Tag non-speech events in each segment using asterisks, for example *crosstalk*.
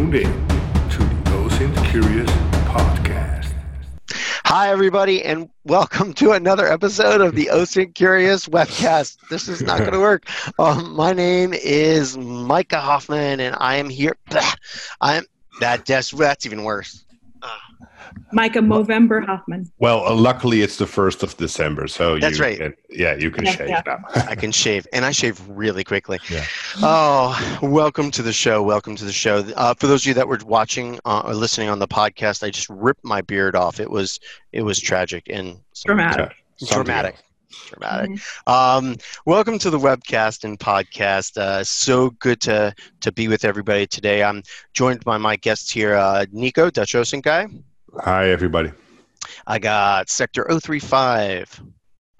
tuned in to the OSINT Curious podcast. Hi, everybody, and welcome to another episode of the OSINT Curious webcast. This is not going to work. *laughs* Um, my name is Micah Hoffman, and I am here. I'm that. That's, that's even worse. Micah Movember Hoffman. Well, uh, luckily it's the first of December, so That's you right. Can, yeah, you can Yeah, shave yeah. now. *laughs* I can shave, and I shave really quickly. Yeah. Oh, welcome to the show. Welcome to the show. Uh, for those of you that were watching uh, or listening on the podcast, I just ripped my beard off. It was it was tragic and Dramatic. Something dramatic. Dramatic. Mm-hmm. Um, welcome to the webcast and podcast. Uh, so good to to be with everybody today. I'm joined by my guests here, uh, Nico, Dutch OSINT guy. Hi, everybody. I got Sector 035.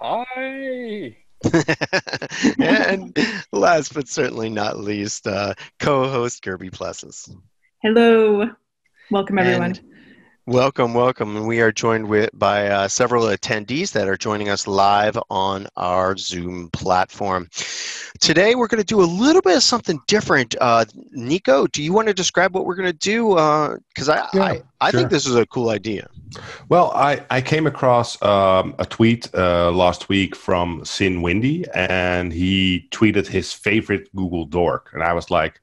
Hi. *laughs* and last but certainly not least, uh, co-host Kirby Plessas. Hello. Welcome, everyone. And welcome, welcome. And we are joined with by uh, several attendees that are joining us live on our Zoom platform. Today, we're going to do a little bit of something different. Uh, Nico, do you want to describe what we're going to do? Because I, Yeah, I, I sure. think this is a cool idea. Well, I, I came across um, a tweet uh, last week from Sinwindie, and he tweeted his favorite Google dork, and I was like,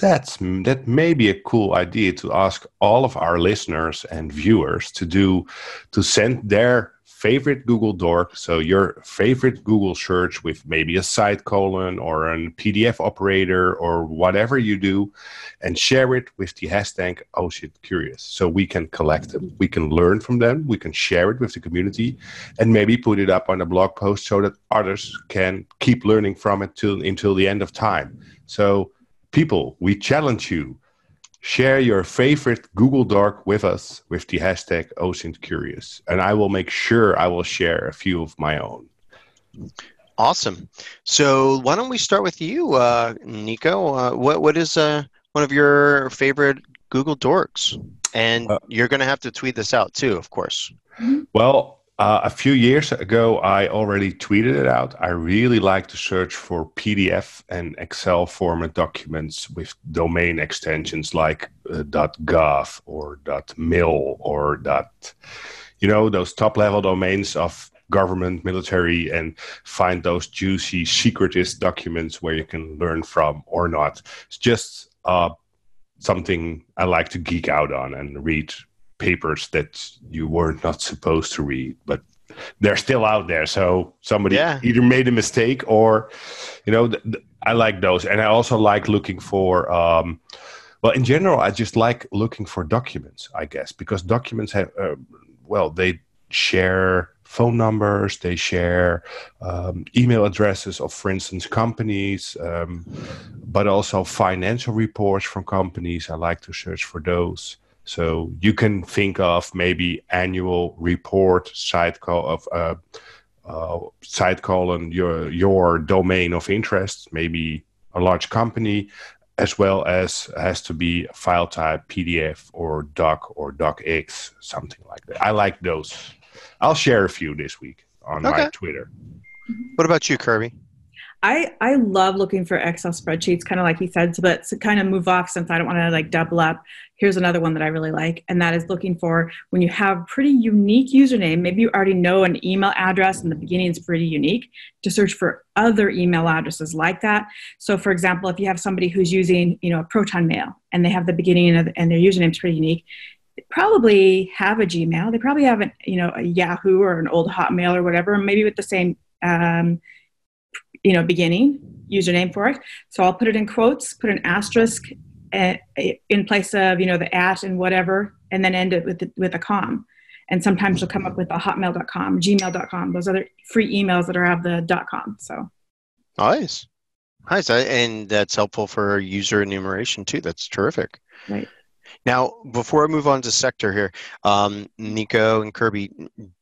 "That's that may be a cool idea to ask all of our listeners and viewers to do, to send their favorite Google dork. So your favorite Google search with maybe a site colon or a PDF operator or whatever you do, and share it with the hashtag oh shit curious. So we can collect them, we can learn from them, we can share it with the community, and maybe put it up on a blog post so that others can keep learning from it till until the end of time. So people, we challenge you. Share your favorite Google Dork with us with the hashtag OSINTCurious. And I will make sure I will share a few of my own. Awesome. So why don't we start with you, uh, Nico? Uh, what what is uh, one of your favorite Google dorks? And Uh, you're going to have to tweet this out too, of course. Well, uh, a few years ago, I already tweeted it out. I really like to search for PDF and Excel format documents with domain extensions like uh, .gov or .mil or dot, you know, those top level domains of government, military, and find those juicy, secretist documents where you can learn from or not. It's just uh, something I like to geek out on and read papers that you were not supposed to read, but they're still out there. So somebody Yeah. either made a mistake or, you know, th- th- I like those. And I also like looking for, um, well, in general, I just like looking for documents, I guess, because documents have, uh, well, they share phone numbers, they share um, email addresses of, for instance, companies, um, but also financial reports from companies. I like to search for those. So you can think of maybe annual report side call of uh, uh, site colon your your domain of interest, maybe a large company, as well as has to be file type PDF or doc or docx, something like that. I like those. I'll share a few this week on Okay. my Twitter. What about you, Kirby? I, I love looking for Excel spreadsheets, kind of like he said, but to kind of move off since I don't want to like double up. Here's another one that I really like, and that is looking for when you have pretty unique username. Maybe you already know an email address, and the beginning is pretty unique. To search for other email addresses like that. So, for example, if you have somebody who's using you know a Proton Mail, and they have the beginning of, and their username is pretty unique, they probably have a Gmail. They probably have a you know a Yahoo or an old Hotmail or whatever, maybe with the same. Um, you know, beginning username for it. So I'll put it in quotes, put an asterisk uh, in place of, you know, the at and whatever, and then end it with, the, with a com. And sometimes you'll come up with a hotmail.com, gmail.com, those other free emails that are have the .com. So Nice. Nice. And that's helpful for user enumeration too. That's terrific. Right. Now, before I move on to sector here, um, Nico and Kirby,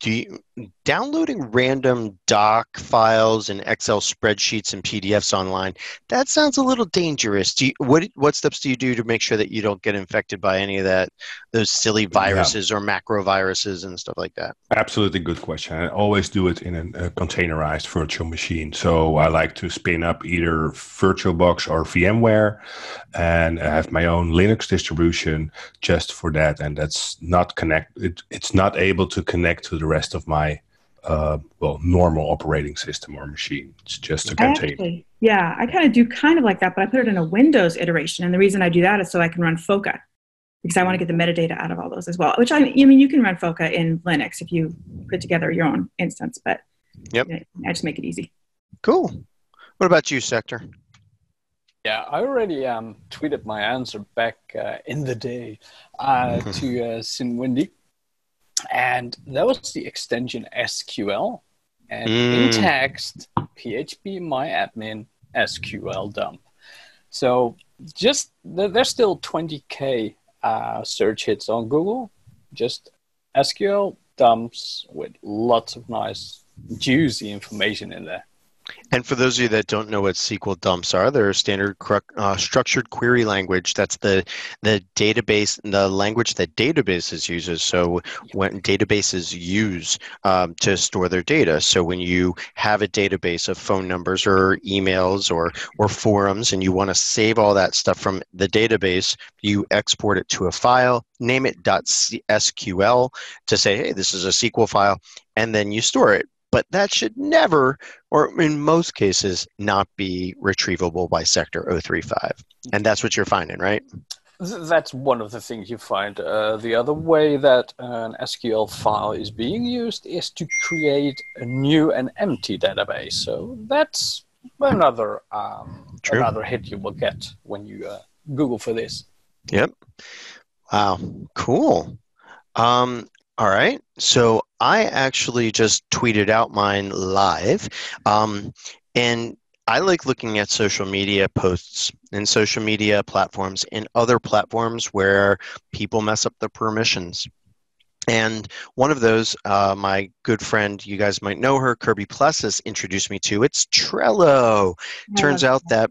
do you, downloading random doc files and Excel spreadsheets and PDFs online, that sounds a little dangerous. Do you, what, what steps do you do to make sure that you don't get infected by any of that, those silly viruses or macro viruses and stuff like that? Absolutely good question. I always do it in a, a containerized virtual machine. So I like to spin up either VirtualBox or VMware and I have my own Linux distribution just for that. And that's not connect, it, it's not able to connect to the rest of my uh, well normal operating system or machine. It's just a container. actually, yeah, I kind of do kind of like that, but I put it in a Windows iteration, and the reason I do that is so I can run Foca because I want to get the metadata out of all those as well. Which I, I mean, you can run Foca in Linux if you put together your own instance, but Yep. I just make it easy. Cool. What about you, Sector? Yeah, I already um, tweeted my answer back uh, in the day uh, *laughs* to uh, Sinwindie, and that was the extension SQL, and in Mm. text PHP myadmin SQL dump. So just there- there's still 20k uh, search hits on Google, just SQL dumps with lots of nice juicy information in there. And for those of you that don't know what SQL dumps are, they're a standard uh, structured query language. That's the the database, the language that databases uses. So when databases use um, to store their data. So when you have a database of phone numbers or emails or or forums, and you want to save all that stuff from the database, you export it to a file, name it .sql to say, hey, this is a SQL file, and then you store it. But that should never or in most cases not be retrievable by sector 035 and that's what you're finding right That's one of the things you find. Uh, the other way that an SQL file is being used is to create a new and empty database. So that's another um, True. another hit you will get when you uh, Google for this. yep wow cool um, all right so i actually just tweeted out mine live um, and I like looking at social media posts and social media platforms and other platforms where people mess up the permissions. And one of those, uh, my good friend, you guys might know her, Kirby Plessas, introduced me to. It's Trello. Turns out that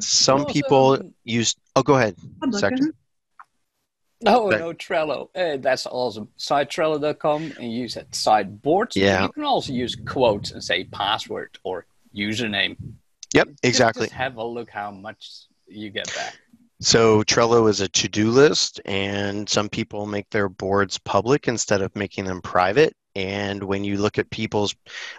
some people use. Oh, go ahead. Sector. No, But- no, Trello. Eh, that's awesome. Site Trello.com and use that site board. Yeah. You can also use quotes and say password or username. Yep, Just- exactly. Just have a look how much you get back. So Trello is a to-do list, and some people make their boards public instead of making them private. And when you look at people's,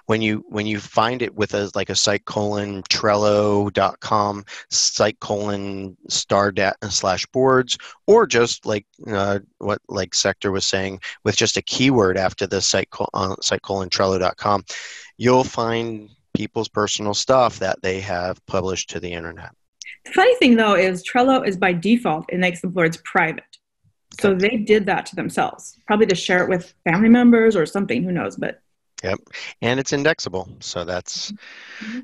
when you when you find it with a like a site colon Trello.com site colon star dat slash boards, or just like uh, what like Sector was saying with just a keyword after the site col- uh, site colon Trello.com, you'll find people's personal stuff that they have published to the internet. The funny thing though is Trello is by default it makes the boards private. So they did that to themselves, probably to share it with family members or something. Who knows? But Yep. and it's indexable so that's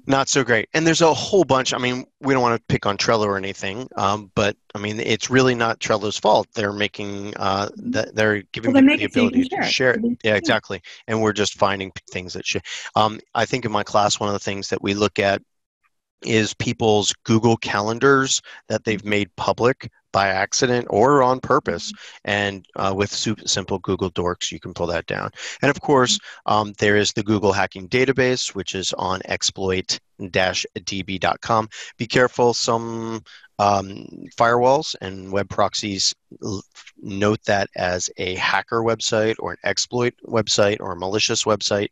not so great and there's a whole bunch i mean we don't want to pick on trello or anything um, but i mean it's really not trello's fault they're making uh, that they're giving Well, they the make so you ability to share share it. it yeah exactly and we're just finding things that should um, i think in my class one of the things that we look at is people's google calendars that they've made public by accident or on purpose. And uh, with super simple google dorks you can pull that down. And of course um, there is the Google Hacking Database, which is on exploit-db.com. Be careful, some um, firewalls and web proxies note that as a hacker website or an exploit website or a malicious website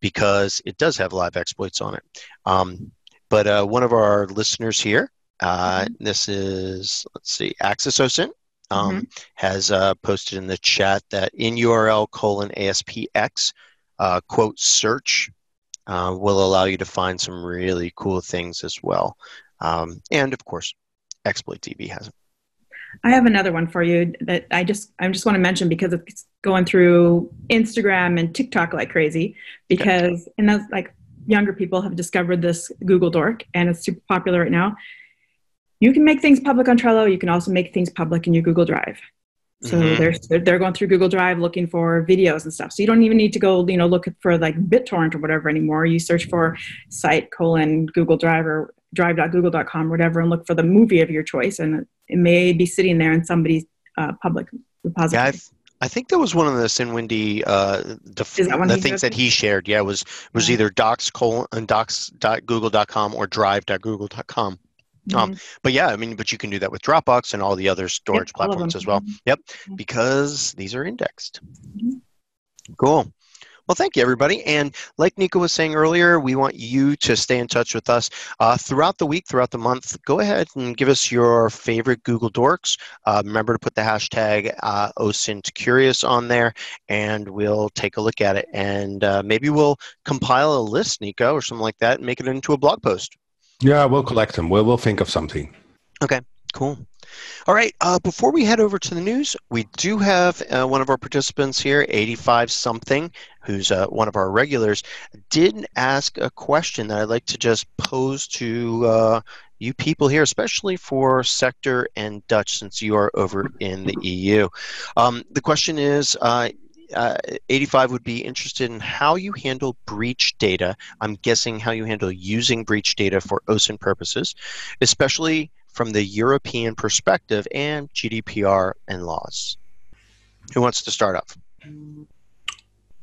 because it does have live exploits on it. Um, but uh, one of our listeners here, uh, this is, let's see, AccessOSINT, um, has uh, posted in the chat that in URL colon ASPX uh, quote search uh, will allow you to find some really cool things as well. Um, and of course, ExploitDB has it. I have another one for you that I just I just want to mention because it's going through Instagram and TikTok like crazy because and that's like younger people have discovered this Google Dork and it's super popular right now. you can make things public on Trello. You can also make things public in your Google Drive. So Mhm. they're they're going through Google Drive looking for videos and stuff. So you don't even need to go, you know, look for like BitTorrent or whatever anymore. You search for site colon Google Drive or drive.google.com or whatever and look for the movie of your choice, and it may be sitting there in somebody's uh, public repository. Yeah, I think that was one of the Sinwindie uh, def- the things that he shared. Yeah, was was Yeah. either docs colon and docs.google.com or drive.google.com. Um, Mhm. But yeah, I mean, but you can do that with Dropbox and all the other storage of platforms as well. Yep, Mhm. because these are indexed. Mhm. Cool. Well, thank you, everybody. And like Nico was saying earlier, we want you to stay in touch with us uh, throughout the week, throughout the month. Go ahead and give us your favorite Google Dorks. Uh, remember to put the hashtag uh, OSINTCurious on there, and we'll take a look at it. And uh, maybe we'll compile a list, Nico, or something like that, and make it into a blog post. Yeah, we'll collect them. We'll, we'll think of something. Cool. All right. Uh, before we head over to the news, we do have uh, one of our participants here, 85 something, who's uh, one of our regulars, did ask a question that I'd like to just pose to uh, you people here, especially for Sector and Dutch, since you are over in the EU. Um, the question is. Uh, uh, 85 would be interested in how you handle breach data. I'm guessing how you handle using breach data for OSINT purposes, especially from the European perspective and GDPR and laws. Who wants to start off?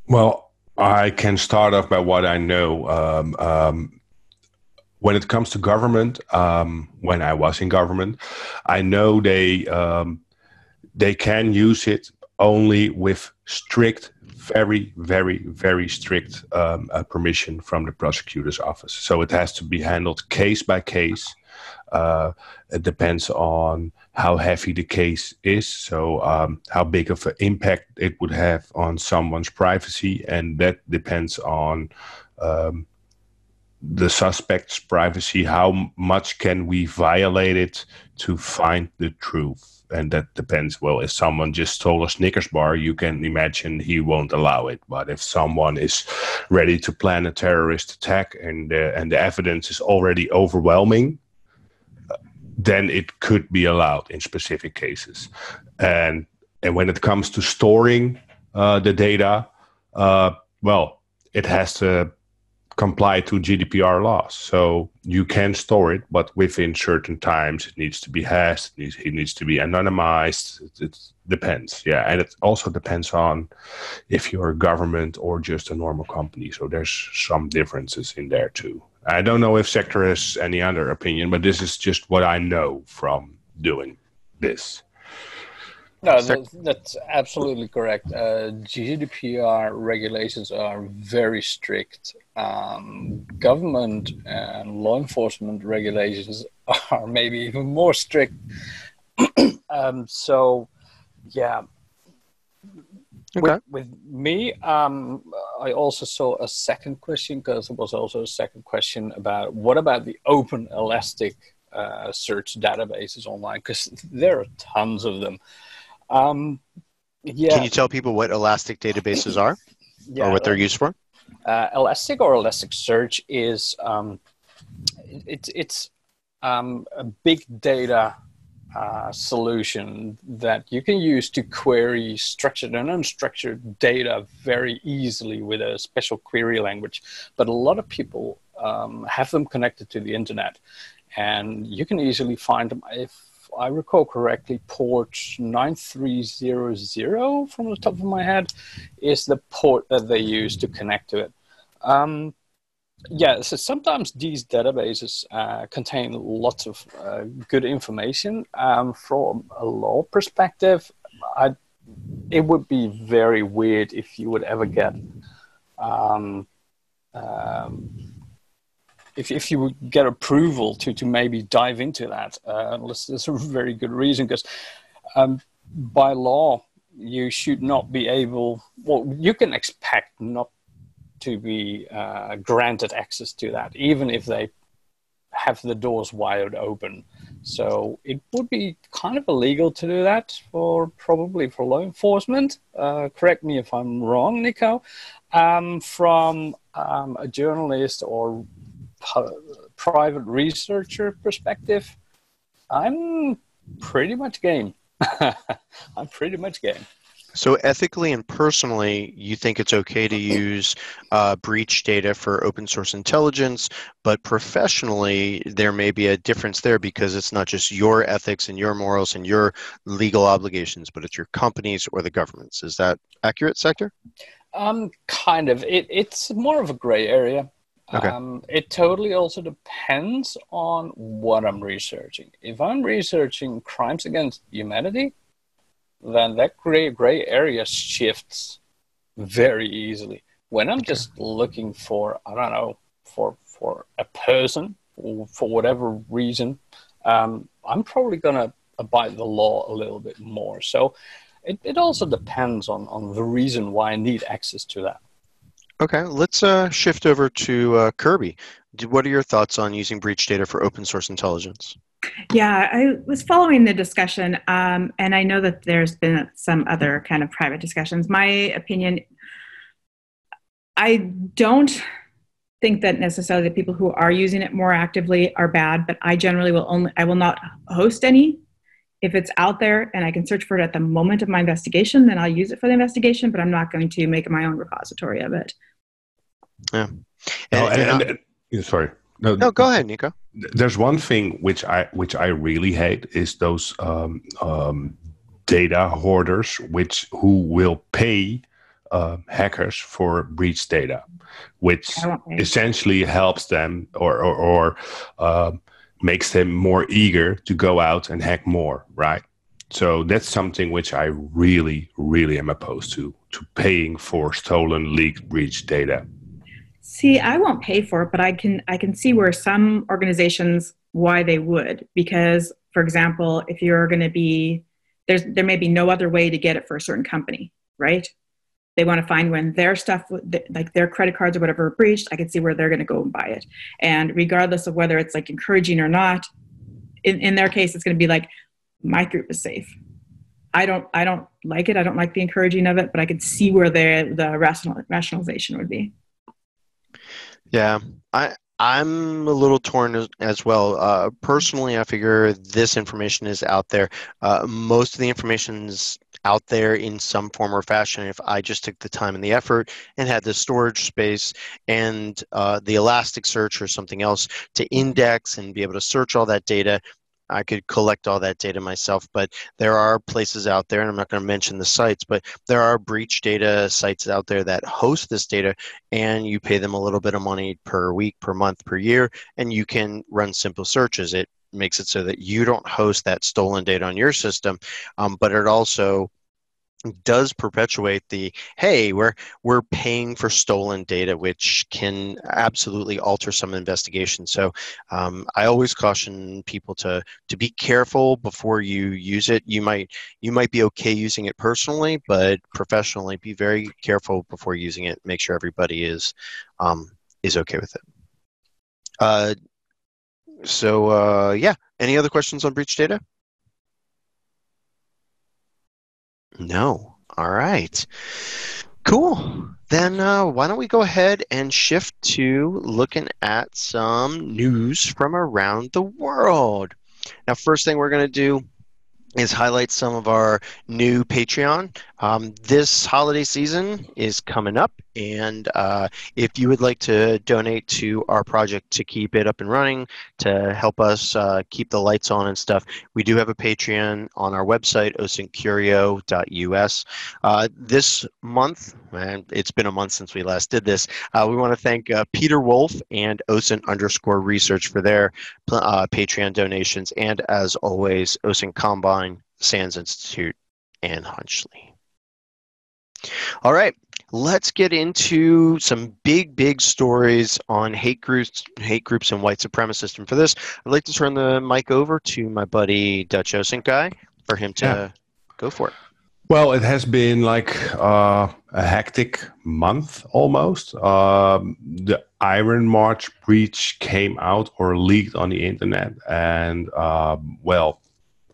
Well, I can start off by what I know. Um, um, when it comes to government, um, when I was in government, I know they um, they can use it only with strict, very, very, very strict um, uh, permission from the prosecutor's office. So it has to be handled case by case. Uh, it depends on how heavy the case is, so um, how big of an impact it would have on someone's privacy, and that depends on um, the suspect's privacy. How much can we violate it to find the truth? And that depends. Well, if someone just stole a Snickers bar, you can imagine he won't allow it. But if someone is ready to plan a terrorist attack and uh, and the evidence is already overwhelming, then it could be allowed in specific cases. And and when it comes to storing uh, the data, uh, well, it has to comply to GDPR laws. So you can store it, but within certain times, it needs to be hashed. It needs, it needs to be anonymized. It, it depends, yeah, and it also depends on if you're a government or just a normal company. So there's some differences in there too. I don't know if Sector has any other opinion, but this is just what I know from doing this. No, Sir- that, that's absolutely correct. Uh, GDPR regulations are very strict. Um, government and law enforcement regulations *laughs* are maybe even more strict. *clears throat* um, so, yeah. Okay. With, with me, um, I also saw a second question because there was also a second question about what about the open elastic uh, search databases online because there are tons of them. Um, yeah, Can you tell people what elastic databases are *laughs* yeah, or what they're used for? uh, Elastic or Elasticsearch is um, it- it's it's um, a big data uh, solution that you can use to query structured and unstructured data very easily with a special query language. But a lot of people um, have them connected to the internet, and you can easily find them. If I recall correctly, port 9300 from the top of my head is the port that they use to connect to it. Um, yeah, so sometimes these databases uh, contain lots of uh, good information. Um, from a law perspective, I, it would be very weird if you would ever get um, um, if, if you would get approval to, to maybe dive into that, uh, unless there's a very good reason, because um, by law, you should not be able, well, you can expect not to be uh, granted access to that, even if they have the doors wide open. So it would be kind of illegal to do that for probably for law enforcement. Uh, correct me if I'm wrong, Nico. Um, from um, a journalist or private researcher perspective, I'm pretty much game. *laughs* I'm pretty much game. So ethically and personally, you think it's okay to use uh, breach data for open source intelligence, but professionally, there may be a difference there because it's not just your ethics and your morals and your legal obligations, but it's your companies or the governments. Is that accurate, Sector? Um, kind of. It, it's more of a gray area. Okay. Um, it totally also depends on what I'm researching. If I'm researching crimes against humanity, then that gray gray area shifts very easily. When I'm just looking for, I don't know, for for a person for whatever reason, um, I'm probably gonna abide the law a little bit more. So it, it also depends on, on the reason why I need access to that. Okay, let's uh, shift over to uh, Kirby. What are your thoughts on using breach data for open source intelligence? Yeah, I was following the discussion, um, and I know that there's been some other kind of private discussions. My opinion, I don't think that necessarily the people who are using it more actively are bad, but I generally will only I will not host any. If it's out there and I can search for it at the moment of my investigation, then I'll use it for the investigation, but I'm not going to make my own repository of it. Yeah. No, And- and, and- and- sorry. No, no, go ahead, Nico. there's one thing which I which I really hate is those um, um, data hoarders which who will pay uh, hackers for breach data, which I won't pay. essentially helps them or or, or um makes them more eager to go out and hack more, right? So that's something which I really, really am opposed to to paying for stolen, leaked, breach data. See, I won't pay for it, but I can I can see where some organizations why they would because for example, if you're going to be there's there may be no other way to get it for a certain company, right? They want to find when their stuff like their credit cards or whatever are breached, I can see where they're going to go and buy it. And regardless of whether it's like encouraging or not, in, in their case it's going to be like my group is safe. I don't I don't like it. I don't like the encouraging of it, but I could see where the the rational, rationalization would be. Yeah, I I'm a little torn as, as well. Uh, personally, I figure this information is out there. Uh, most of the information's out there in some form or fashion. If I just took the time and the effort and had the storage space and uh, the Elasticsearch or something else to index and be able to search all that data, I could collect all that data myself. But there are places out there, and I'm not going to mention the sites, but there are breach data sites out there that host this data and you pay them a little bit of money per week, per month, per year, and you can run simple searches. It makes it so that you don't host that stolen data on your system, um, but it also does perpetuate the hey we're we're paying for stolen data which can absolutely alter some investigation. So um, i always caution people to to be careful before you use it. You might you might be okay using it personally but professionally be very careful before using it. Make sure everybody is um, is okay with it. Uh, so uh, yeah. Any other questions on breach data no. All right. Cool. Then uh, why don't we go ahead and shift to looking at some news from around the world. Now first thing we're going to do is highlight some of our new Patreon. Um, this holiday season is coming up, and uh, if you would like to donate to our project to keep it up and running, to help us uh, keep the lights on and stuff, we do have a Patreon on our website, osintcurio.us. Uh, this month, and it's been a month since we last did this, uh, we want to thank uh, Peter Wolf and OSINT underscore research for their uh, Patreon donations, and as always, OSINT Combine, SANS Institute, and Hunchly. All right, let's get into some big, big stories on hate groups, hate groups, and white supremacists. And for this, I'd like to turn the mic over to my buddy Dutch OSINT guy for him to Yeah. go for it. Well, it has been like uh, a hectic month almost. Um, the Iron March breach came out or leaked on the internet, and um, well,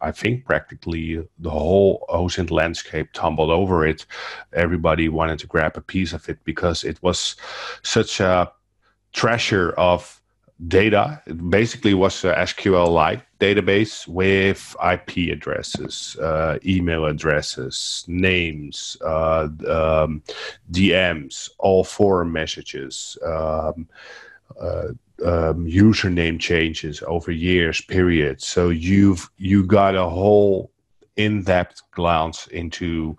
I think practically the whole OSINT landscape tumbled over it. Everybody wanted to grab a piece of it because it was such a treasure of data. It basically was a SQL-like database with IP addresses, uh, email addresses, names, uh, um, DMs, all forum messages, um, uh, um, username changes over years, period. So you've you got a whole in-depth glance into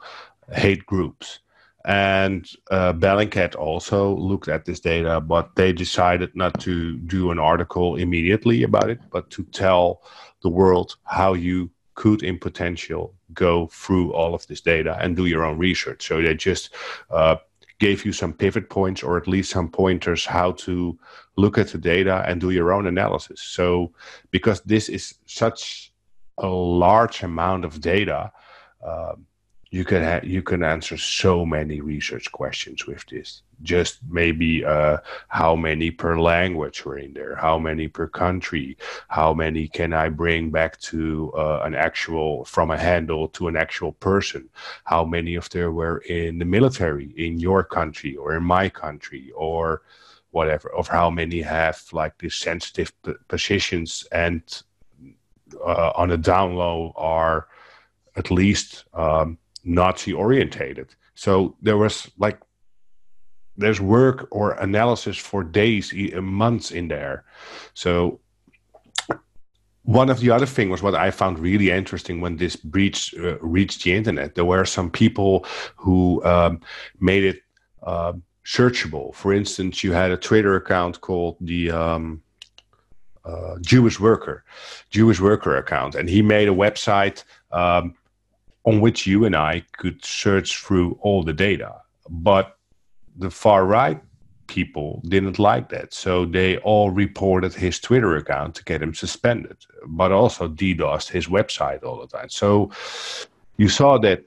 hate groups. And uh, Bellingcat also looked at this data, but they decided not to do an article immediately about it, but to tell the world how you could, in potential, go through all of this data and do your own research. So they just uh, gave you some pivot points or at least some pointers how to look at the data and do your own analysis. So, because this is such a large amount of data, um, you can ha- you can answer so many research questions with this. Just maybe uh, how many per language were in there, how many per country, how many can I bring back to uh, an actual from a handle to an actual person, how many of there were in the military in your country or in my country or whatever, of how many have like these sensitive p- positions and uh, on a down low are at least um, Nazi orientated. So there was like there's work or analysis for days, months in there. So one of the other things was what I found really interesting when this breach uh, reached the internet. There were some people who um, made it uh, searchable. For instance, you had a Twitter account called the um, uh, Jewish Worker, Jewish Worker account, and he made a website um, on which you and I could search through all the data. But the far right people didn't like that. So they all reported his Twitter account to get him suspended, but also DDoSed his website all the time. So you saw that,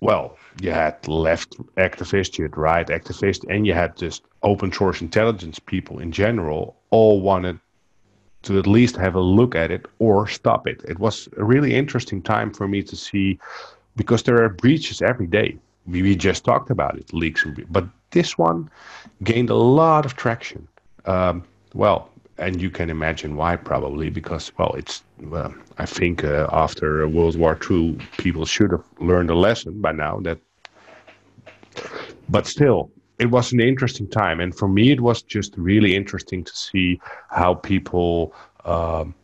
well, you had left activists, you had right activists, and you had just open source intelligence people in general all wanted to at least have a look at it or stop it. It was a really interesting time for me to see because there are breaches every day. We, we just talked about it, leaks, but this one gained a lot of traction. Um, well, and you can imagine why probably because well, it's well, I think uh, after World War II, people should have learned a lesson by now that. But still, it was an interesting time, and for me, it was just really interesting to see how people um,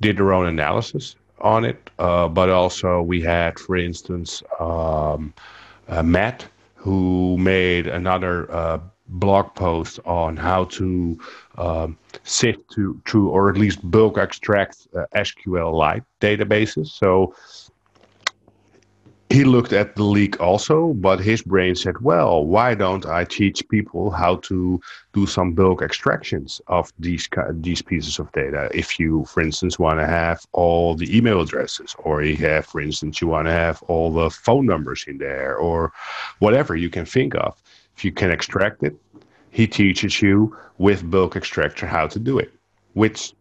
did their own analysis on it. Uh, but also, we had, for instance, um, uh, Matt, who made another uh, blog post on how to um, sift to, through or at least bulk extract uh, SQL-like databases. So he looked at the leak also, but his brain said, well, why don't I teach people how to do some bulk extractions of these, these pieces of data? If you, for instance, want to have all the email addresses, or you have, for instance, you want to have all the phone numbers in there, or whatever you can think of. If you can extract it, he teaches you with bulk extractor how to do it, which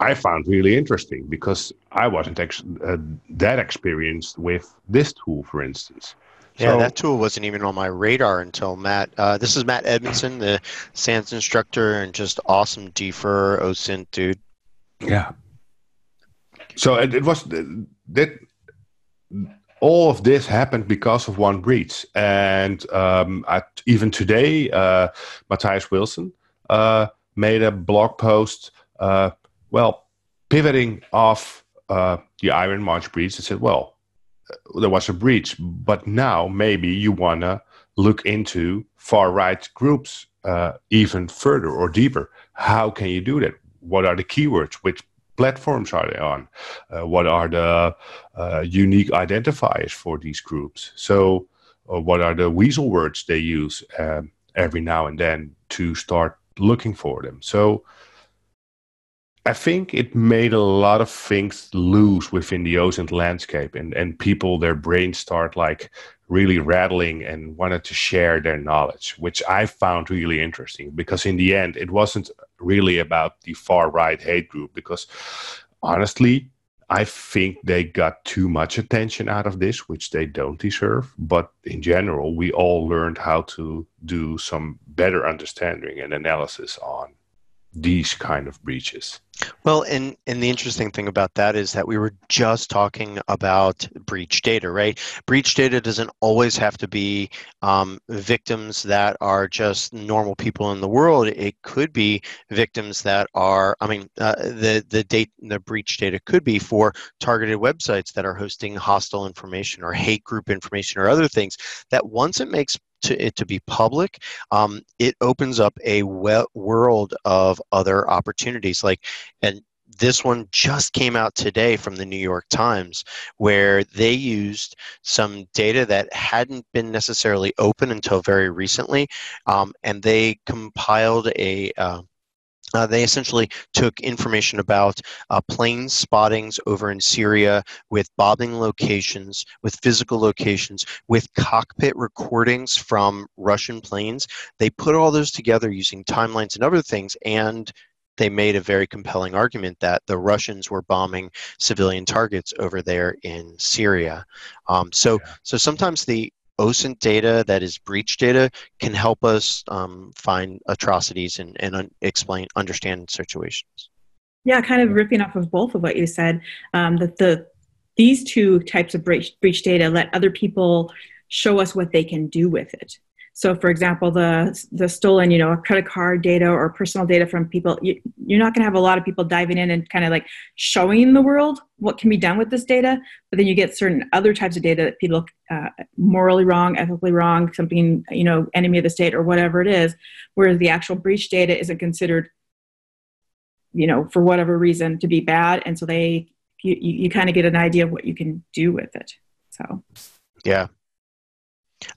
I found really interesting because I wasn't ex- uh, that experienced with this tool, for instance. Yeah, so, that tool wasn't even on my radar until Matt. Uh, this is Matt Edmondson, the SANS instructor, and just awesome DFIR OSINT dude. Yeah. So it, it was that all of this happened because of one breach, and um, at, even today, uh, Matthias Wilson uh, made a blog post. Uh, well, pivoting off uh, the Iron March breach, I said, well, there was a breach, but now maybe you want to look into far right groups uh, even further or deeper. How can you do that? What are the keywords? Which platforms are they on? Uh, what are the uh, unique identifiers for these groups? So, uh, what are the weasel words they use um, every now and then to start looking for them? So, I think it made a lot of things loose within the OSINT landscape, and and people their brains start like really rattling and wanted to share their knowledge, which I found really interesting because in the end it wasn't really about the far right hate group because honestly I think they got too much attention out of this, which they don't deserve. But in general, we all learned how to do some better understanding and analysis on these kind of breaches. Well, and and the interesting thing about that is that we were just talking about breach data, right? Breach data doesn't always have to be um, victims that are just normal people in the world. It could be victims that are, I mean, uh, the the date the breach data could be for targeted websites that are hosting hostile information or hate group information or other things. That once it makes to it to be public, um, it opens up a world of other opportunities. Like, and this one just came out today from the New York Times, where they used some data that hadn't been necessarily open until very recently, um, and they compiled a uh, uh, they essentially took information about uh, plane spottings over in Syria with bombing locations, with physical locations, with cockpit recordings from Russian planes. They put all those together using timelines and other things, and they made a very compelling argument that the Russians were bombing civilian targets over there in Syria. Um, so, yeah. so sometimes the OSINT data that is breach data can help us um, find atrocities and, and un- explain, understand situations. Yeah, kind of ripping off of both of what you said, um, that the these two types of breach, breach data let other people show us what they can do with it. So, for example, the the stolen, you know, credit card data or personal data from people, you, are not going to have a lot of people diving in and kind of like showing the world what can be done with this data. But then you get certain other types of data that people uh, morally wrong, ethically wrong, something you know, enemy of the state or whatever it is. Whereas the actual breach data isn't considered, you know, for whatever reason to be bad, and so they you, you kind of get an idea of what you can do with it. So. Yeah,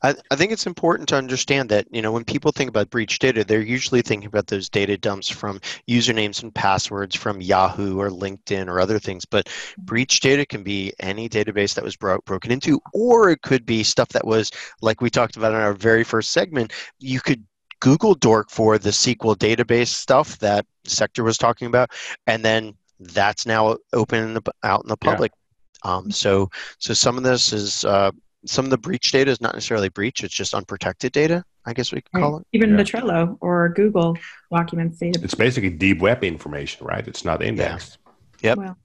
I, I think it's important to understand that you know when people think about breach data, they're usually thinking about those data dumps from usernames and passwords from Yahoo or LinkedIn or other things. But breach data can be any database that was bro- broken into, or it could be stuff that was like we talked about in our very first segment. You could Google Dork for the SQL database stuff that Sector was talking about, and then that's now open in the, out in the public. Yeah. Um, so, so some of this is uh, some of the breach data is not necessarily breach; it's just unprotected data. I guess we could right. call it. Even yeah. the Trello or Google documents data. It's basically deep web information, right? It's not indexed. Yeah. Yep. Well,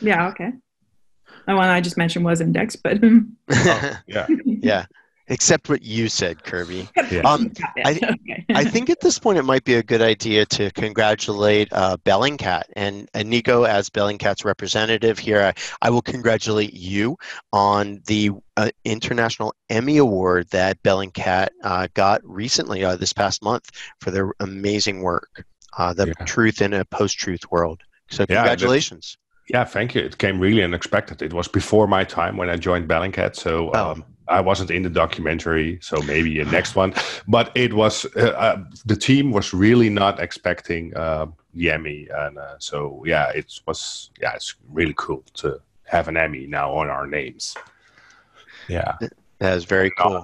yeah. Okay. Oh, the one I just mentioned was indexed, but oh, *laughs* *laughs* yeah, yeah except what you said, Kirby. *laughs* Yeah. Um, I, *laughs* I think at this point it might be a good idea to congratulate uh, Bellingcat and, and Nico as Bellingcat's representative here. I, I will congratulate you on the uh, International Emmy Award that Bellingcat uh, got recently, uh, this past month, for their amazing work, uh, the yeah. truth in a post-truth world. So congratulations. Yeah, thank you. It came really unexpected. It was before my time when I joined Bellingcat, so oh. I wasn't in the documentary, so maybe a next one. But it was uh, uh, the team was really not expecting uh, the Emmy, and uh, so yeah, it was yeah, it's really cool to have an Emmy now on our names. Yeah, that is very cool.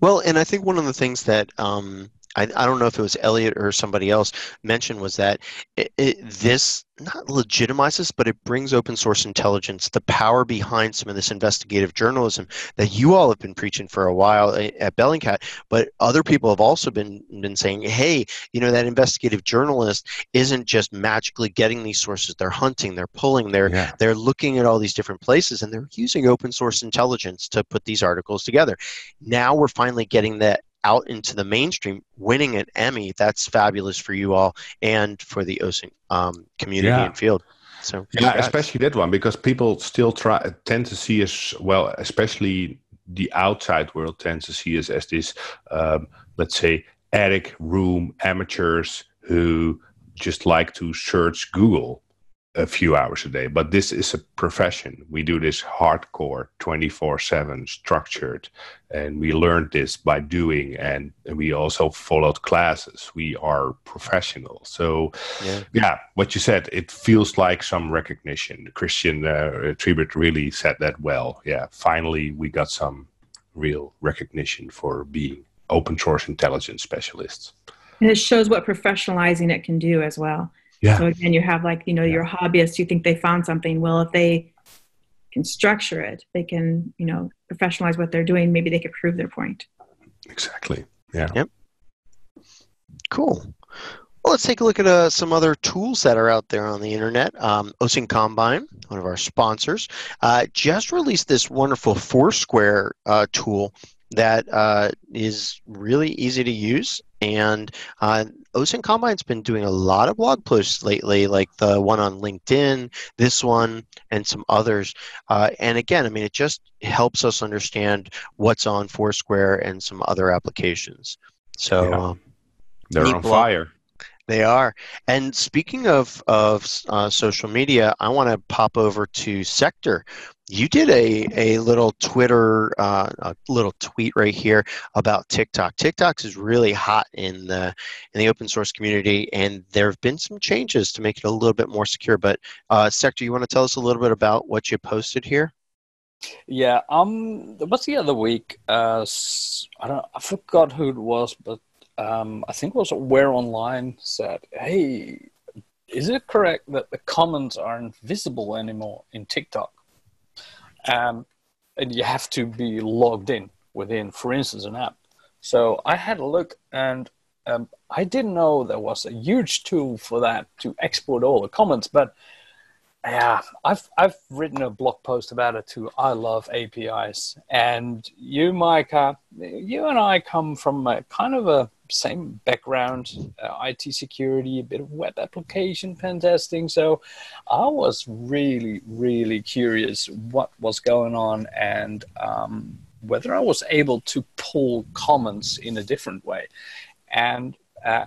Well, and I think one of the things that um, I, I don't know if it was Eliot or somebody else mentioned was that it, it, this not legitimizes, but it brings open source intelligence, the power behind some of this investigative journalism that you all have been preaching for a while eh, at Bellingcat, but other people have also been been saying, hey, you know, that investigative journalist isn't just magically getting these sources; they're hunting, they're pulling, they're yeah. they're looking at all these different places, and they're using open source intelligence to put these articles together. Now we're finally getting that out into the mainstream, winning an Emmy. That's fabulous for you all and for the OSINT um, community yeah. and field. So yeah, congrats. especially that one because people still try tend to see us well, especially the outside world tends to see us as this, um, let's say, attic room amateurs who just like to search Google a few hours a day but this is a profession. We do this hardcore 24/7 structured and we learned this by doing and, we also followed classes. We are professionals so yeah. yeah. what you said it feels like some recognition. Christiaan uh, Triebert really said that well. Yeah finally we got some real recognition for being open source intelligence specialists. And it shows what professionalizing it can do as well yeah. So again, you have like, you know, yeah. your hobbyists, you think they found something. Well, if they can structure it, they can, you know, professionalize what they're doing. Maybe they could prove their point. Exactly. Yeah. Yep. Cool. Well, let's take a look at uh, some other tools that are out there on the internet. Um, OSINT Combine, one of our sponsors, uh, just released this wonderful Foursquare uh, tool that uh, is really easy to use. And uh, OSINT Combine's been doing a lot of blog posts lately, like the one on LinkedIn, this one, and some others. Uh, and again, I mean, it just helps us understand what's on Foursquare and some other applications. So Yeah. um, They're on blog. fire. they are. And speaking of of uh, social media, I want to pop over to Sector. You did a, a little Twitter, uh, a little tweet right here about TikTok. TikTok is really hot in the in the open source community, and there have been some changes to make it a little bit more secure. But uh, Sector, you want to tell us a little bit about what you posted here? Yeah, um, was the other week. Uh, I don't, I forgot who it was, but um, I think it was Where Online said, "Hey, is it correct that the comments aren't visible anymore in TikTok? Um, and you have to be logged in within, for instance, an app." So I had a look, and um, I didn't know there was a huge tool for that to export all the comments, but yeah, I've I've written a blog post about it too. I love APIs, and you, Micah, you and I come from a kind of a same background, uh, IT security, a bit of web application pen testing. So I was really, really curious what was going on and um, whether I was able to pull comments in a different way, and. Uh,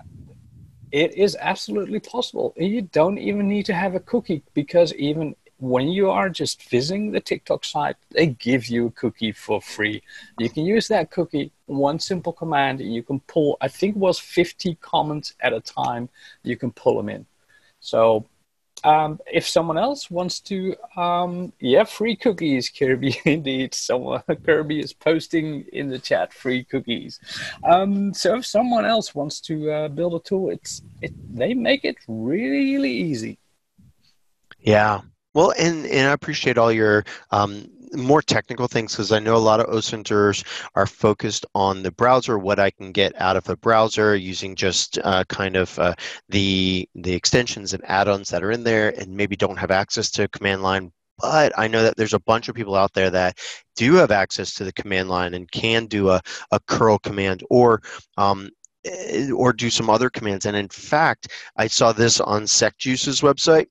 it is absolutely possible. You don't even need to have a cookie because even when you are just visiting the TikTok site, they give you a cookie for free. You can use that cookie, one simple command, and you can pull, I think it was 50 comments at a time, you can pull them in. So um, if someone else wants to, um, yeah, free cookies, *laughs* Kirby. Indeed, someone Kirby is posting in the chat free cookies. Um, so if someone else wants to uh, build a tool, it's it they make it really easy. Yeah. Well, and, and I appreciate all your um, more technical things because I know a lot of OSINTers are focused on the browser, what I can get out of a browser using just uh, kind of uh, the the extensions and add-ons that are in there, and maybe don't have access to command line. But I know that there's a bunch of people out there that do have access to the command line and can do a, a curl command or um, eh, or do some other commands. And in fact, I saw this on SecJuice's website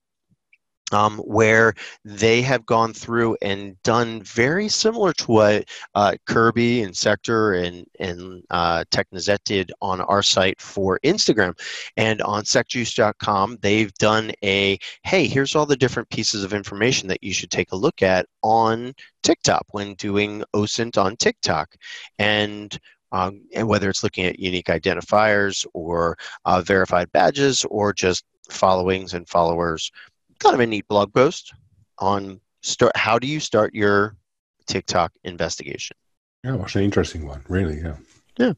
um, where they have gone through and done very similar to what uh, Kirby and Sector and, and uh, Technisette did on our site for Instagram. And on secjuice.com, they've done a hey, here's all the different pieces of information that you should take a look at on TikTok when doing OSINT on TikTok. And um, and whether it's looking at unique identifiers or uh, verified badges or just followings and followers kind of a neat blog post on start how do you start your TikTok investigation. Yeah, it was an interesting one, really. Yeah. Yeah.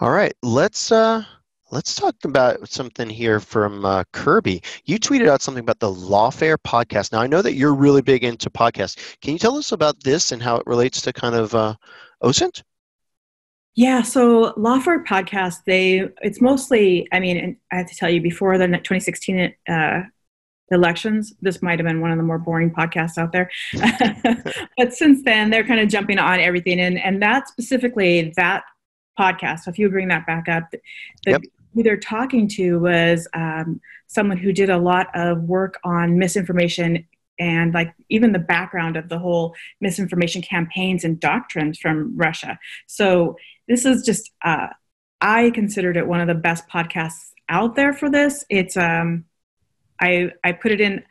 All right, let's uh let's talk about something here from uh, Kirby. You tweeted out something about the Lawfare podcast. Now I know that you're really big into podcasts. Can you tell us about this and how it relates to kind of uh, OSINT? Yeah, so Lawfare podcast, they it's mostly, I mean, I have to tell you, before the 2016 uh, elections, this might have been one of the more boring podcasts out there. *laughs* but since then, they're kind of jumping on everything, and and that specifically that podcast. So if you bring that back up, the, Yep. who they're talking to was um, someone who did a lot of work on misinformation and like even the background of the whole misinformation campaigns and doctrines from Russia. So this is just uh, I considered it one of the best podcasts out there for this. It's um, I I put it in.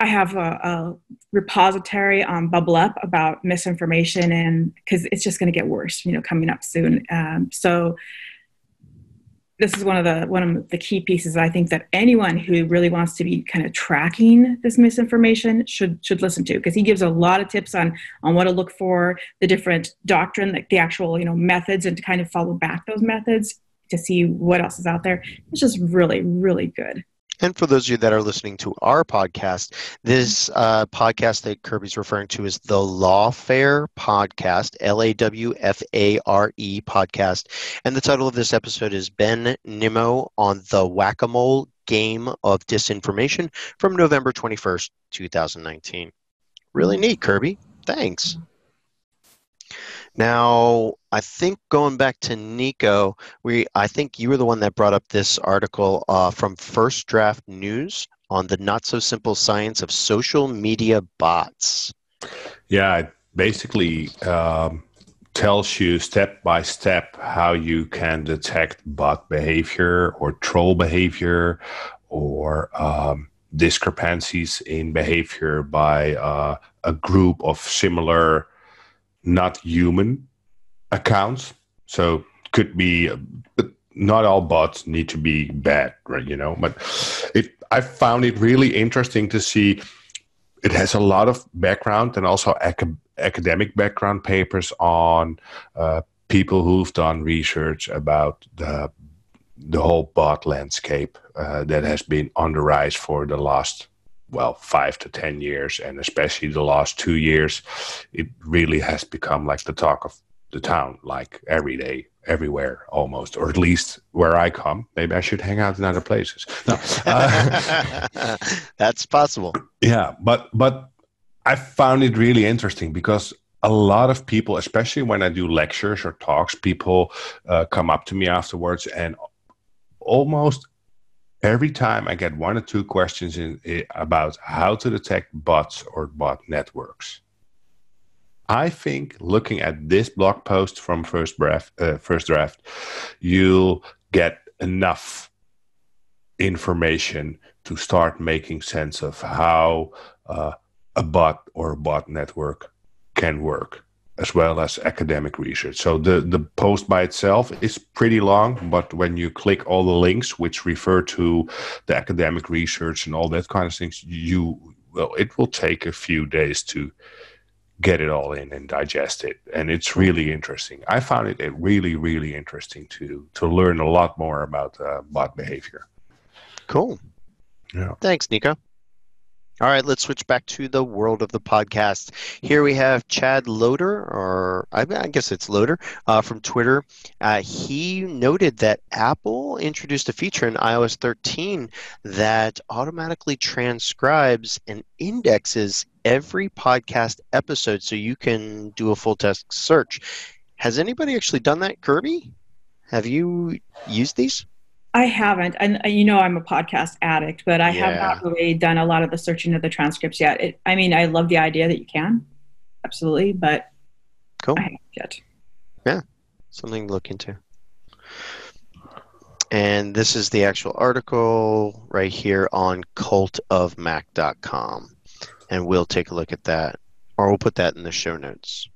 I have a, a repository on Bubble Up about misinformation, and because it's just going to get worse, you know, coming up soon. Um, so this is one of the one of the key pieces I think that anyone who really wants to be kind of tracking this misinformation should should listen to because he gives a lot of tips on on what to look for, the different doctrine, like the actual you know methods, and to kind of follow back those methods to see what else is out there. It's just really really good. And for those of you that are listening to our podcast, this uh, podcast that Kirby's referring to is the Lawfare Podcast, L A W F A R E Podcast. And the title of this episode is Ben Nimmo on the Whack a Mole Game of Disinformation from November 21st, 2019. Really neat, Kirby. Thanks. Now, I think going back to Nico, we I think you were the one that brought up this article uh, from First Draft News on the not so simple science of social media bots. Yeah, it basically um, tells you step by step how you can detect bot behavior or troll behavior or um, discrepancies in behavior by uh, a group of similar not human accounts. So could be, but not all bots need to be bad, right? You know, but it I found it really interesting to see. It has a lot of background and also ac- academic background papers on uh, people who've done research about the the whole bot landscape uh, that has been on the rise for the last well five to ten years and especially the last two years it really has become like the talk of the town like every day everywhere almost or at least where i come. Maybe i should hang out in other places. No. uh, *laughs* that's possible. Yeah but but i found it really interesting because a lot of people especially when i do lectures or talks people uh, come up to me afterwards and almost every time I get one or two questions in, in, about how to detect bots or bot networks. I think looking at this blog post from First Draft, uh, First Draft, you'll get enough information to start making sense of how uh, a bot or a bot network can work as well as academic research. So the, the post by itself is pretty long, but when you click all the links which refer to the academic research and all that kind of things, you well, it will take a few days to get it all in and digest it. And it's really interesting. I found it really, really interesting to to learn a lot more about uh, bot behavior. Cool. Yeah. Thanks, Nico. All right, let's switch back to the world of the podcast. Here we have Chad Loder, or I, guess it's Loader, uh, from Twitter. Uh, he noted that Apple introduced a feature in iOS 13 that automatically transcribes and indexes every podcast episode so you can do a full text search. Has anybody actually done that, Kirby? Have you used these? I haven't, and uh, you know I'm a podcast addict, but I yeah. have not really done a lot of the searching of the transcripts yet. It, I mean, I love the idea that you can, absolutely, but cool. I haven't yet. Yeah, something to look into. And this is the actual article right here on cultofmac.com. And we'll take a look at that, or we'll put that in the show notes.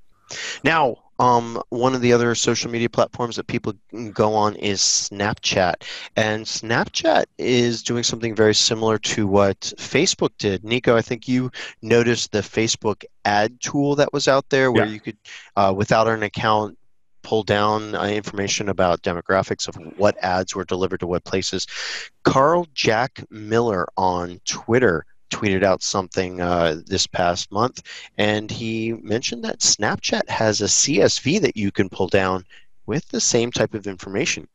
Now, um, one of the other social media platforms that people go on is Snapchat. And Snapchat is doing something very similar to what Facebook did. Nico, I think you noticed the Facebook ad tool that was out there where yeah. you could, uh, without an account, pull down uh, information about demographics of what ads were delivered to what places. Carl Jack Miller on Twitter tweeted out something uh, this past month, and he mentioned that Snapchat has a CSV that you can pull down with the same type of information.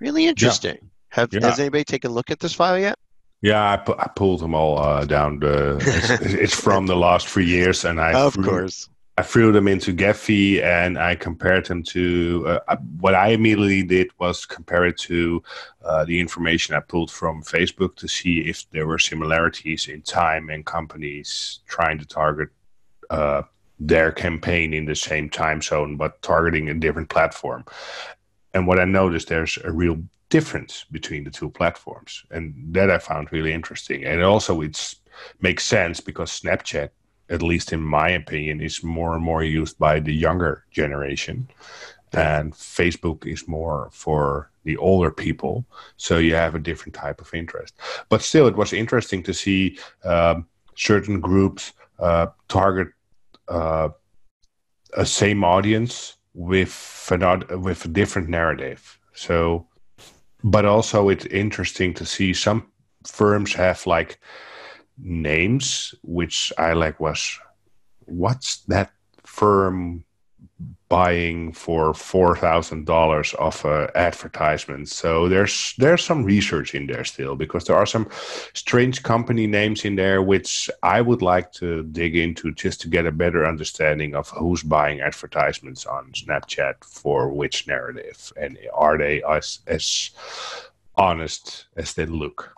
Really interesting. Yeah. Have yeah. has anybody taken a look at this file yet? Yeah, I, pu- I pulled them all uh, down. The, it's, *laughs* it's, from the last three years, and I of course I threw them into Gephi and I compared them to uh, uh, what I immediately did was compare it to uh, the information I pulled from Facebook to see if there were similarities in time and companies trying to target uh, their campaign in the same time zone but targeting a different platform. And what I noticed, there's a real difference between the two platforms, and that I found really interesting. And also, it makes sense because Snapchat at least in my opinion, is more and more used by the younger generation. And Facebook is more for the older people. So you have a different type of interest. But still, it was interesting to see um, certain groups uh, target uh, a same audience with an, with a different narrative. So, but also it's interesting to see some firms have like names which I like was what's that firm buying for four thousand dollars of uh, advertisement. So there's there's some research in there still because there are some strange company names in there which I would like to dig into just to get a better understanding of who's buying advertisements on Snapchat for which narrative and are they as as honest as they look.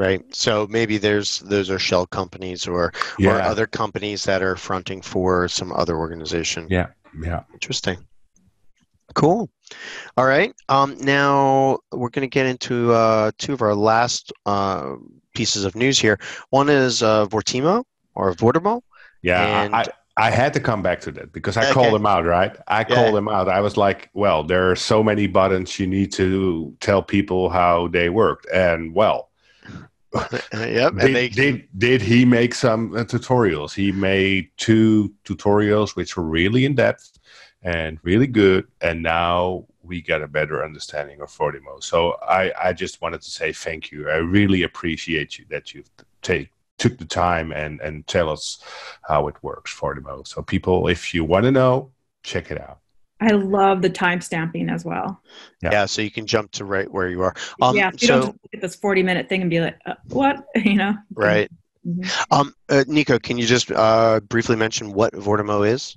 Right. So maybe there's those are shell companies or or other companies that are fronting for some other organization. Yeah, yeah. Interesting. Cool. All right. Um, now we're going to get into uh, two of our last uh, pieces of news here. One is uh, Vortimo or Vortimo. Yeah, And- I, I had to come back to that because I Okay. called him out, right? I Yeah. called him out. I was like, well, there are so many buttons you need to tell people how they worked. And well, *laughs* yep. did, And they, did, did he make some uh, tutorials? He made two tutorials which were really in depth and really good. And now we get a better understanding of Vortimo. So I, I just wanted to say thank you. I really appreciate you that you take took the time and and tell us how it works Vortimo. So people, if you want to know, check it out. I love the time stamping as well. Yeah. yeah. So you can jump to right where you are. Um, yeah, if you so don't just look at this 40 minute thing and be like, uh, what? *laughs* you know? right. Mhm. Um, uh, Nico, can you just uh, briefly mention what Vortimo is?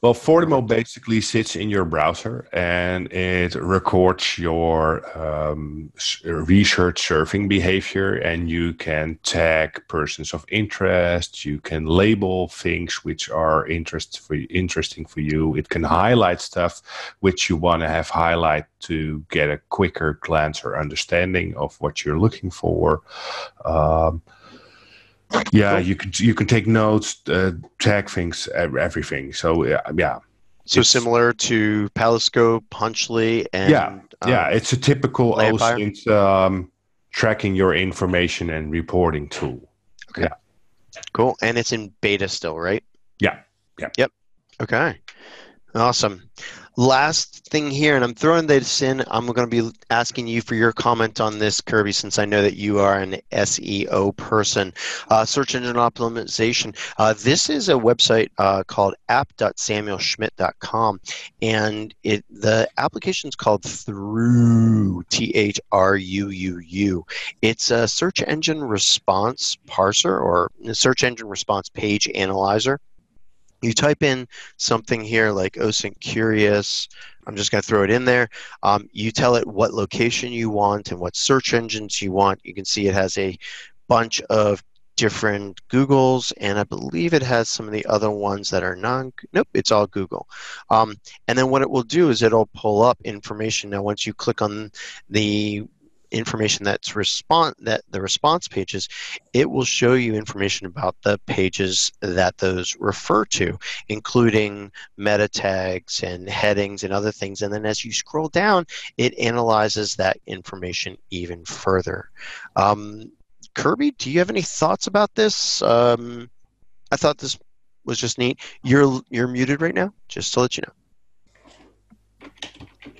Well, Vortimo basically sits in your browser and it records your um, research surfing behavior, and you can tag persons of interest. You can label things which are interest for interesting for you. It can highlight stuff which you want to have highlight to get a quicker glance or understanding of what you're looking for. Um, yeah, you can you can take notes, uh, tag things, everything. So yeah, yeah, So It's- similar to Periscope, Hunchly, and Yeah, um, yeah. It's a typical? OSINT um, tracking your information and reporting tool. Okay. Cool. And it's in beta still, right? Yeah, yeah. Yep. Okay. Awesome. Last thing here, and I'm throwing this in. I'm going to be asking you for your comment on this, Kirby, since I know that you are an SEO person. Uh, search engine optimization. Uh, this is a website uh, called app.samuelschmitt.com, and it the application is called Through T H R U U U. It's a search engine response parser or search engine response page analyzer you type in something here like OSINT Curious. I'm just going to throw it in there. Um, you tell it what location you want and what search engines you want. You can see it has a bunch of different Googles, and I believe it has some of the other ones that are non. Nope, it's all Google. Um, and then what it will do is it'll pull up information. Now, once you click on the information that's response that the response pages it will show you information about the pages that those refer to, including meta tags and headings and other things. And then as you scroll down, it analyzes that information even further. Um, Kirby, do you have any thoughts about this? Um, I thought this was just neat. You're you're muted right now, just to let you know.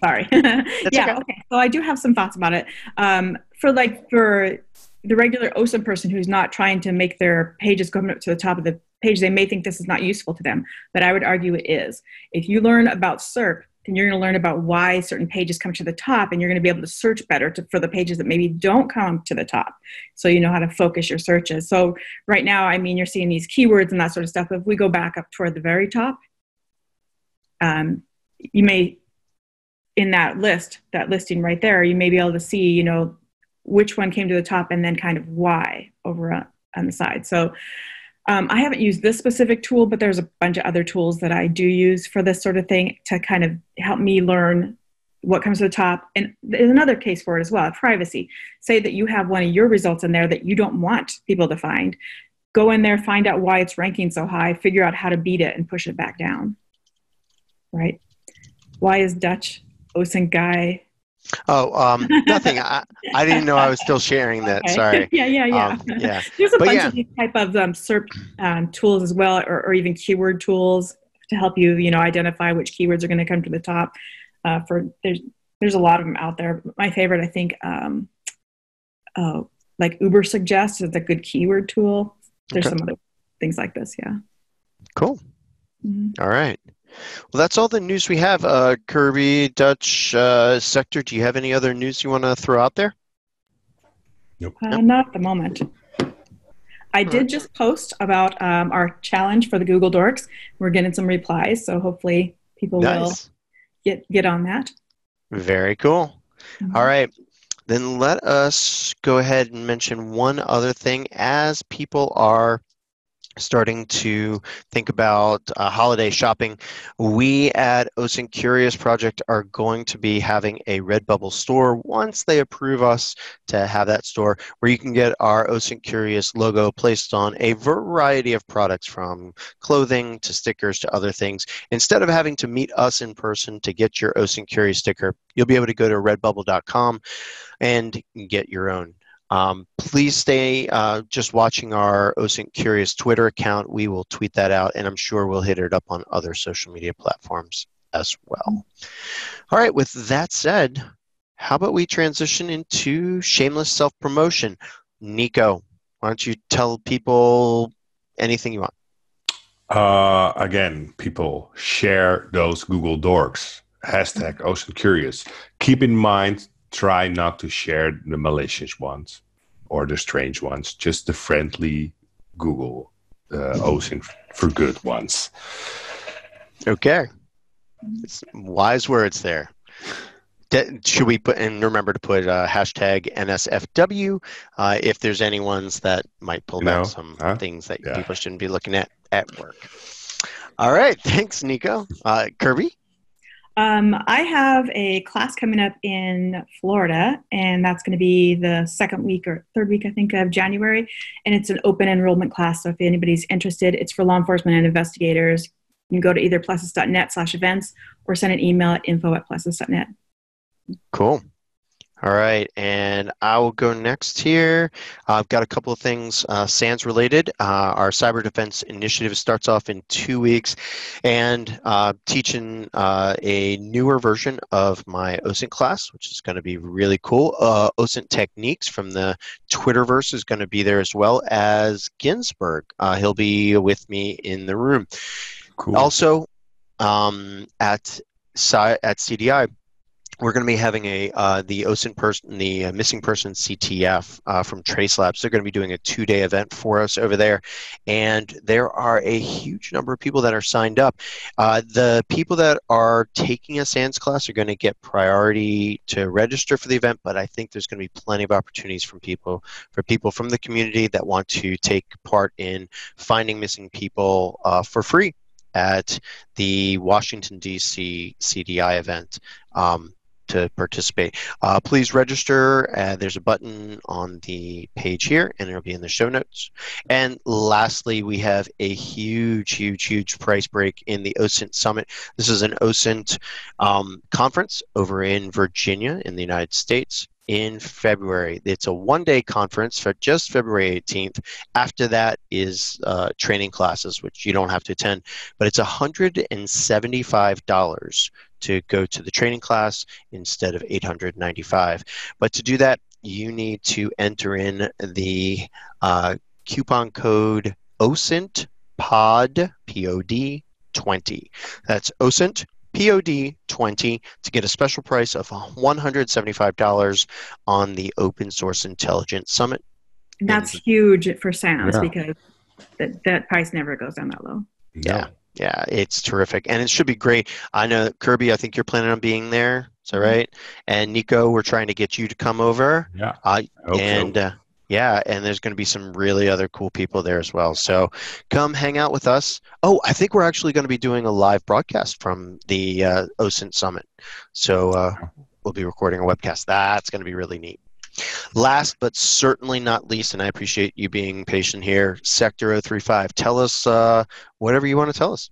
Sorry. *laughs* yeah. okay. Okay. So I do have some thoughts about it. Um, for like for the regular OSINT person who's not trying to make their pages come up to the top of the page, they may think this is not useful to them, but I would argue it is. If you learn about SERP, then you're going to learn about why certain pages come to the top, and you're going to be able to search better to, for the pages that maybe don't come to the top. So you know how to focus your searches. So right now, I mean, you're seeing these keywords and that sort of stuff. If we go back up toward the very top, um, you may in that list, that listing right there, you may be able to see, you know, which one came to the top and then kind of why over on, the side. So um, I haven't used this specific tool, but there's a bunch of other tools that I do use for this sort of thing to kind of help me learn what comes to the top. And there's another case for it as well privacy. Say that you have one of your results in there that you don't want people to find. Go in there, find out why it's ranking so high, figure out how to beat it, and push it back down. Right? Why is Dutch OSINT guy Oh, um, nothing. I, I didn't know I was still sharing that. Okay. Sorry. *laughs* yeah, yeah, yeah. Um, yeah. *laughs* There's a But bunch yeah. of these type of um, SERP um, tools as well, or, or even keyword tools to help you, you know, identify which keywords are going to come to the top. Uh, for there's there's a lot of them out there. My favorite, I think, um, oh, like Uber suggests is a good keyword tool. There's Okay. some other things like this. Yeah. Cool. Mhm. All right. Well, that's all the news we have. Uh, Kirby, Dutch uh, sector. Do you have any other news you want to throw out there? Nope. Uh, not at the moment. I did just post about um, our challenge for the Google Dorks. We're getting some replies, so hopefully people will get get on that. Very cool. Mhm. All right. Then let us go ahead and mention one other thing as people are starting to think about uh, holiday shopping. We at OSINT Curious Project are going to be having a Redbubble store once they approve us to have that store where you can get our OSINT Curious logo placed on a variety of products from clothing to stickers to other things. Instead of having to meet us in person to get your OSINT Curious sticker, you'll be able to go to redbubble.com and get your own. Um, please stay uh, just watching our OSINT Curious Twitter account. We will tweet that out, and I'm sure we'll hit it up on other social media platforms as well. All right, with that said, how about we transition into shameless self promotion? Nico, why don't you tell people anything you want? Uh, again, people share those Google Dorks. Hashtag OSINT Curious. Keep in mind, try not to share the malicious ones or the strange ones. Just the friendly Google uh, OSINT for good ones. Okay. It's wise words there. De- should we put and remember to put uh, hashtag NSFW uh, if there's any ones that might pull You know, back some huh? things that Yeah. people shouldn't be looking at at work. All right, thanks, Nico. Uh, Kirby. Um, I have a class coming up in Florida, and that's going to be the second week or third week, I think, of January. And it's an open enrollment class. So if anybody's interested, it's for law enforcement and investigators. You can go to either plessas.net slash events or send an email at info at plessas.net. Cool. All right, and I will go next here. I've got a couple of things uh, SANS related. Uh, our cyber defense initiative starts off in two weeks, and uh, teaching uh, a newer version of my OSINT class, which is going to be really cool. Uh, OSINT Techniques from the Twitterverse is going to be there as well as Ginsburg. Uh, he'll be with me in the room. Cool. Also, um, at at CDI, we're going to be having a uh, the person, the uh, missing person CTF uh, from Trace Labs. They're going to be doing a two-day event for us over there, and there are a huge number of people that are signed up. Uh, the people that are taking a SANS class are going to get priority to register for the event, but I think there's going to be plenty of opportunities from people for people from the community that want to take part in finding missing people uh, for free at the Washington D.C. CDI event. Um, to participate. Uh, please register. Uh, there's a button on the page here, and it'll be in the show notes. And lastly, we have a huge, huge, huge price break in the OSINT Summit. This is an OSINT um, conference over in Virginia in the United States in February. It's a one day conference for just February 18th. After that is uh, training classes, which you don't have to attend, but it's $175 to go to the training class instead of 895. but to do that you need to enter in the uh, coupon code osint pod pod 20 that's osint pod 20 to get a special price of $175 on the open source intelligence summit. And that's huge for SANS Yeah. because that, that price never goes down that low. yeah. Yeah. It's terrific. And it should be great. I know kirby i think you're planning on being there. Is that right? And nico we're trying to get you to come over. Yeah. uh, I hope so. and uh, yeah and there's going to be some really other cool people there as well. So come hang out with us. Oh i think we're actually going to be doing a live broadcast from the uh, osint summit. So uh, we'll be recording a webcast. That's going to be really neat. Last but certainly not least and i appreciate you being patient here sector 035 tell us uh, whatever you want to tell us.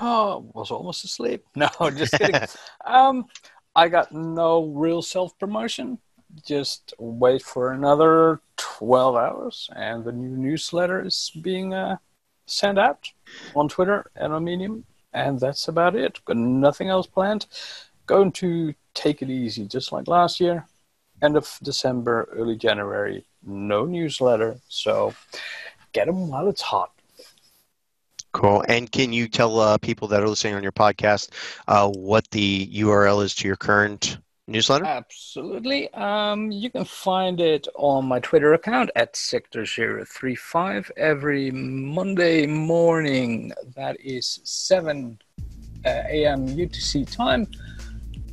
Oh, was almost asleep. *laughs* No, just kidding. *laughs* um, I got no real self promotion. Just wait for another 12 hours, and the new newsletter is being uh, sent out on Twitter and on Medium. And that's about it. Got nothing else planned. Going to take it easy, just like last year. end of December, early January. No newsletter, so get them while it's hot. Cool. And can you tell uh, people that are listening on your podcast uh, what the URL is to your current newsletter? Absolutely. Um, you can find it on my Twitter account at Sector035 every Monday morning. That is 7 uh, a.m. UTC time.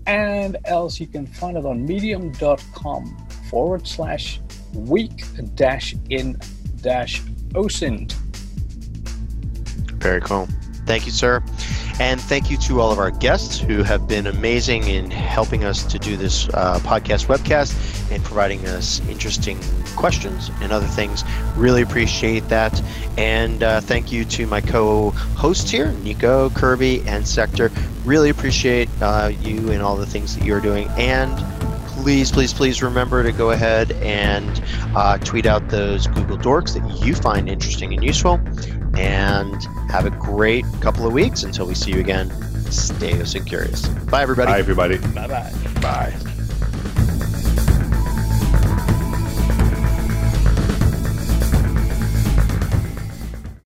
And else you can find it on medium.com forward slash week dash in dash OSINT. Very cool. Thank you, sir. And thank you to all of our guests who have been amazing in helping us to do this uh, podcast webcast and providing us interesting questions and other things. Really appreciate that. And uh, thank you to my co hosts here, Nico, Kirby, and Sector. Really appreciate uh, you and all the things that you're doing. And please, please, please remember to go ahead and uh, tweet out those Google Dorks that you find interesting and useful. And have a great couple of weeks until we see you again. Stay OSINT curious. Bye, everybody. Bye, everybody. Bye bye. Bye.